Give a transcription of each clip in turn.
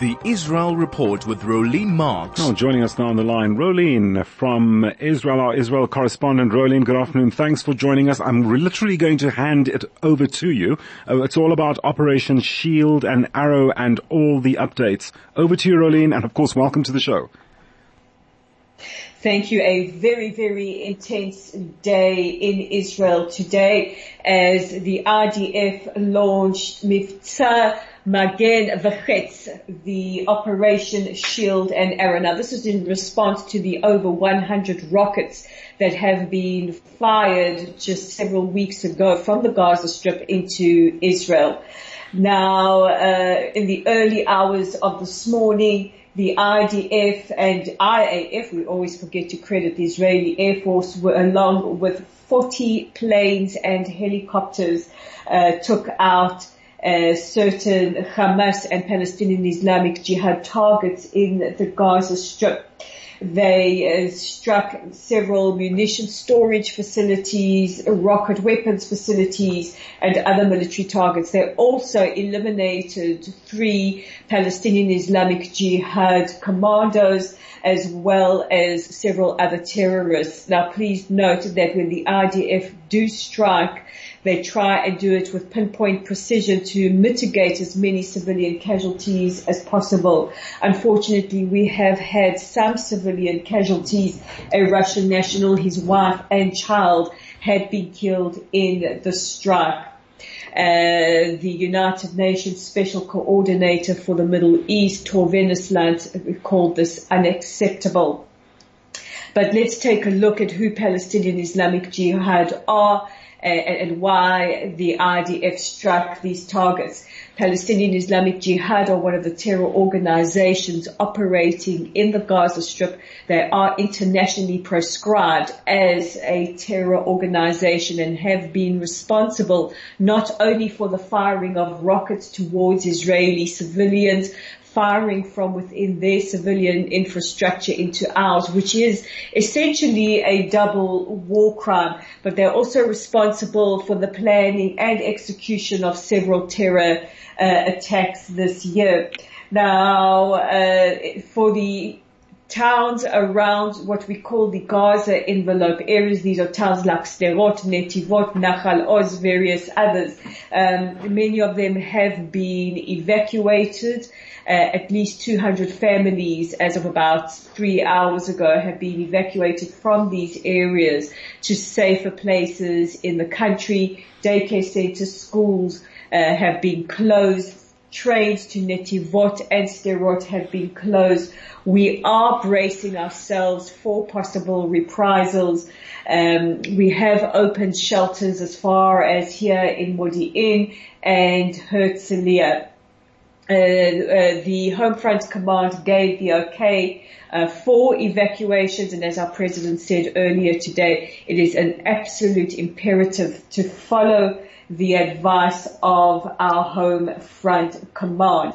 The Israel Report with Rolene Marks. Oh, joining us now on the line, Rolene from Israel, our Israel correspondent. Rolene, good afternoon. Thanks for joining us. I'm literally going to hand it over to you. Uh, it's all about Operation Shield and Arrow and all the updates. Over to you, Rolene, and of course, welcome to the show. Thank you. A very, very intense day in Israel today as the IDF launched Mifta Magen V'Chetz, the Operation Shield and Arrow. Now this is in response to the over 100 rockets that have been fired just several weeks ago from the Gaza Strip into Israel. Now, uh, in the early hours of this morning, the IDF and IAF, we always forget to credit the Israeli Air Force, were along with 40 planes and helicopters, uh, took out uh, certain Hamas and Palestinian Islamic Jihad targets in the Gaza Strip. They uh, struck several munition storage facilities, rocket weapons facilities, and other military targets. They also eliminated three Palestinian Islamic Jihad commandos as well as several other terrorists. Now please note that when the IDF do strike, they try and do it with pinpoint precision to mitigate as many civilian casualties as possible. Unfortunately, we have had some civilian casualties. A Russian national, his wife and child had been killed in the strike. Uh, the United Nations Special Coordinator for the Middle East, Tor Wennesland, called this unacceptable. But let's take a look at who Palestinian Islamic Jihad are and why the IDF struck these targets. Palestinian Islamic Jihad are one of the terror organizations operating in the Gaza Strip. They are internationally proscribed as a terror organization and have been responsible not only for the firing of rockets towards Israeli civilians, firing from within their civilian infrastructure into ours, which is essentially a double war crime. But they're also responsible for the planning and execution of several terror uh, attacks this year. Now, uh, for the towns around what we call the Gaza envelope areas. These are towns like Sderot, Netivot, Nachal Oz, various others. Um, many of them have been evacuated. Uh, at least 200 families as of about three hours ago have been evacuated from these areas to safer places in the country. Daycare centers, schools uh, have been closed trains to Netivot and Sderot have been closed. We are bracing ourselves for possible reprisals. Um, we have opened shelters as far as here in Modi'in and Herzliya. Uh, uh, the Home Front Command gave the okay uh, for evacuations, and as our president said earlier today, it is an absolute imperative to follow the advice of our Home Front Command.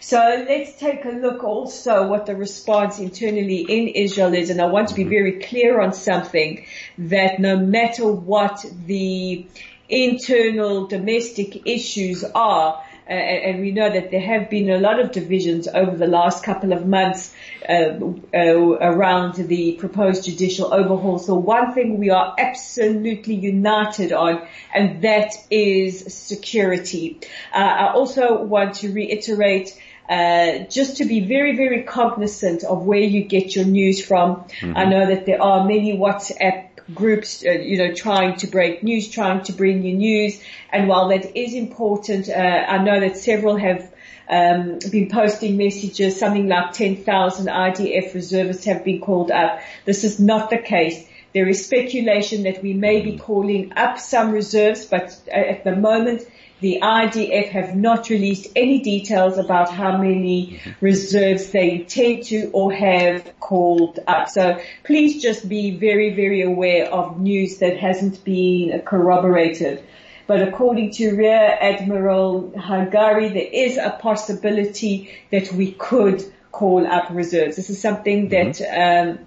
So let's take a look also what the response internally in Israel is, and I want to be very clear on something that no matter what the internal domestic issues are, uh, and we know that there have been a lot of divisions over the last couple of months uh, uh, around the proposed judicial overhaul. So one thing we are absolutely united on, and that is security. Uh, I also want to reiterate uh, just to be very, very cognizant of where you get your news from. Mm-hmm. I know that there are many WhatsApp groups, uh, you know, trying to break news, trying to bring you news. And while that is important, uh, I know that several have um, been posting messages, something like 10,000 IDF reservists have been called up. This is not the case. There is speculation that we may be calling up some reserves, but at the moment the IDF have not released any details about how many reserves they intend to or have called up. So please just be very, very aware of news that hasn't been corroborated. But according to Rear Admiral Hagari, there is a possibility that we could call up reserves. This is something mm-hmm. that um,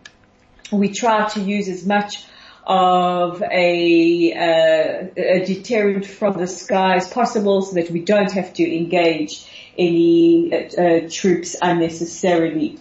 we try to use as much of a, uh, a deterrent from the sky as possible so that we don't have to engage any uh, troops unnecessarily.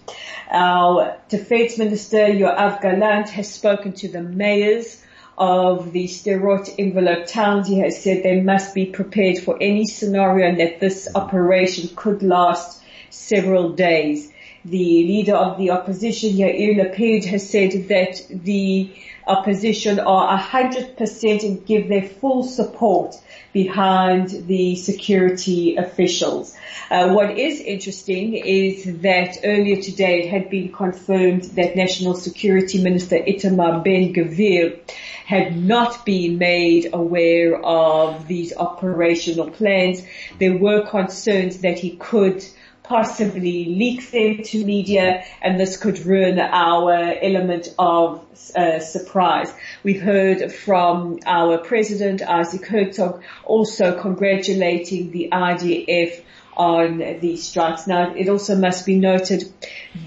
Our Defense Minister Yoav Gallant has spoken to the mayors of the Sderot envelope towns. He has said they must be prepared for any scenario and that this operation could last several days. The leader of the opposition, Yair Lapid, has said that the opposition are 100% and give their full support behind the security officials. Uh, what is interesting is that earlier today it had been confirmed that National Security Minister Itamar Ben-Gvir had not been made aware of these operational plans. There were concerns that he could possibly leaks into media and this could ruin our element of uh, surprise. We've heard from our president, Isaac Herzog, also congratulating the IDF on these strikes. Now, it also must be noted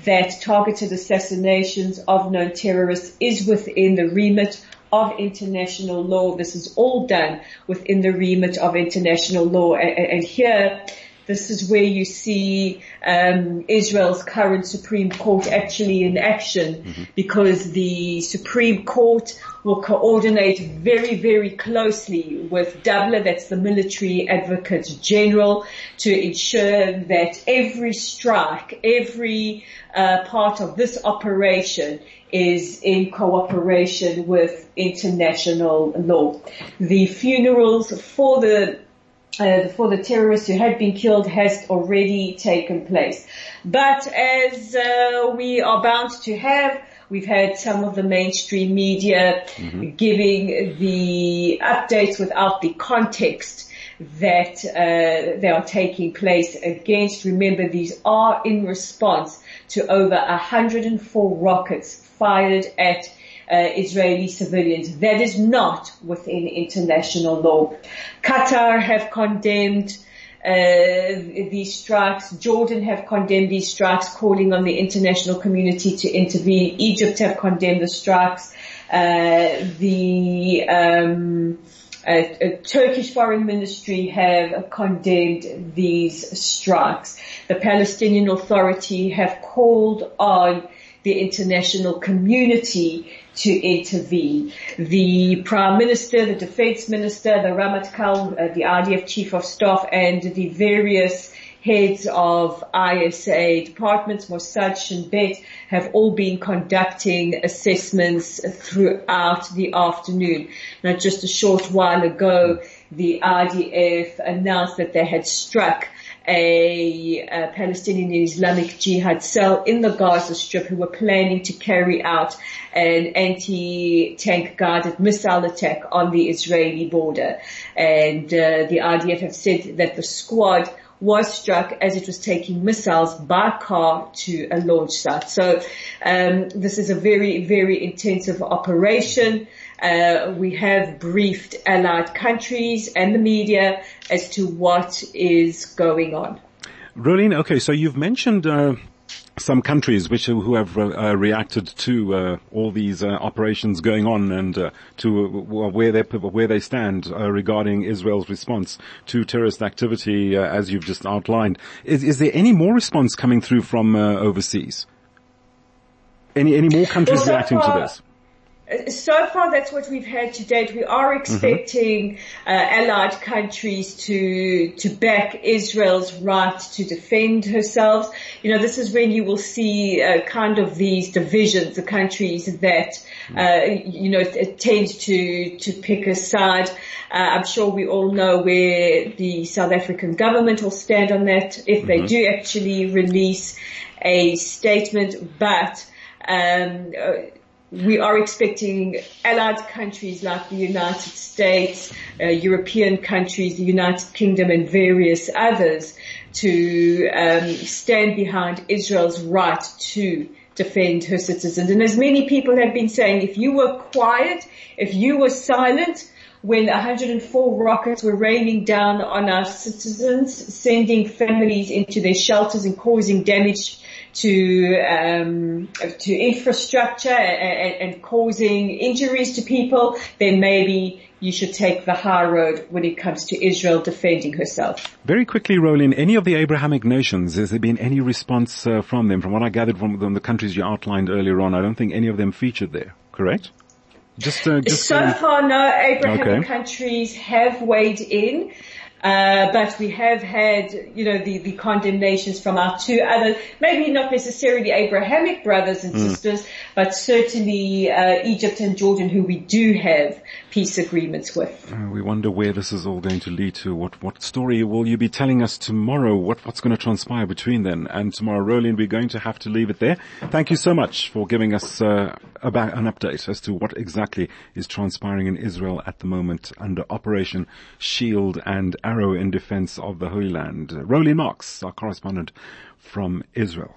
that targeted assassinations of known terrorists is within the remit of international law. This is all done within the remit of international law. And, and here, this is where you see um, Israel's current Supreme Court actually in action mm-hmm. because the Supreme Court will coordinate very, very closely with DABLA, that's the Military Advocate General, to ensure that every strike, every uh, part of this operation is in cooperation with international law. The funerals for the uh, for the terrorists who had been killed has already taken place. But as uh, we are bound to have, we've had some of the mainstream media mm-hmm. giving the updates without the context that uh, they are taking place against. Remember, these are in response to over 104 rockets fired at Israeli civilians. That is not within international law. Qatar have condemned uh, these strikes. Jordan have condemned these strikes, calling on the international community to intervene. Egypt have condemned the strikes. Uh, the um, uh, uh, Turkish Foreign Ministry have condemned these strikes. The Palestinian Authority have called on the international community to intervene. The Prime Minister, the Defense Minister, the Ramatkal, uh, the IDF Chief of Staff and the various heads of ISA departments, Mossad, Shin Bet, have all been conducting assessments throughout the afternoon. Now just a short while ago, the IDF announced that they had struck a, a, Palestinian Islamic Jihad cell in the Gaza Strip who were planning to carry out an anti-tank guided missile attack on the Israeli border. And uh, the IDF have said that the squad was struck as it was taking missiles by car to a launch site. So um, this is a very, very intensive operation. Uh, we have briefed allied countries and the media as to what is going on. Rolene, okay, so you've mentioned uh, some countries which who have uh, reacted to uh, all these uh, operations going on and uh, to where they where they stand regarding Israel's response to terrorist activity, as you've just outlined. Is is there any more response coming through from overseas? Any any more countries well, reacting far, to this? So far that's what we've had to date. We are expecting mm-hmm. uh, allied countries to to back Israel's right to defend herself. You know, this is when you will see uh, kind of these divisions, the countries that uh, you know tend to to pick a side. Uh, I'm sure we all know where the South African government will stand on that if mm-hmm. they do actually release a statement, but. Um, uh, we are expecting allied countries like the United States, uh, European countries, the United Kingdom and various others to um, stand behind Israel's right to defend her citizens. And as many people have been saying, if you were quiet, if you were silent, when 104 rockets were raining down on our citizens, sending families into their shelters and causing damage to um, to infrastructure and, and, causing injuries to people, then maybe you should take the high road when it comes to Israel defending herself. Very quickly, Roland, any of the Abrahamic nations, has there been any response uh, from them? From what I gathered from, from the countries you outlined earlier on, I don't think any of them featured there, correct? Just, uh, just so far, no Abrahamic okay. countries have weighed in. Uh, but we have had, you know, the, the condemnations from our two other, maybe not necessarily Abrahamic brothers and mm. sisters, but certainly uh, Egypt and Jordan, who we do have peace agreements with. Uh, we wonder where this is all going to lead to. What what story will you be telling us tomorrow? What what's going to transpire between then and tomorrow, Roland? We're going to have to leave it there. Thank you so much for giving us uh, about an update as to what exactly is transpiring in Israel at the moment under Operation Shield and arrow in defense of the Holy Land. Roly Marks, our correspondent from Israel.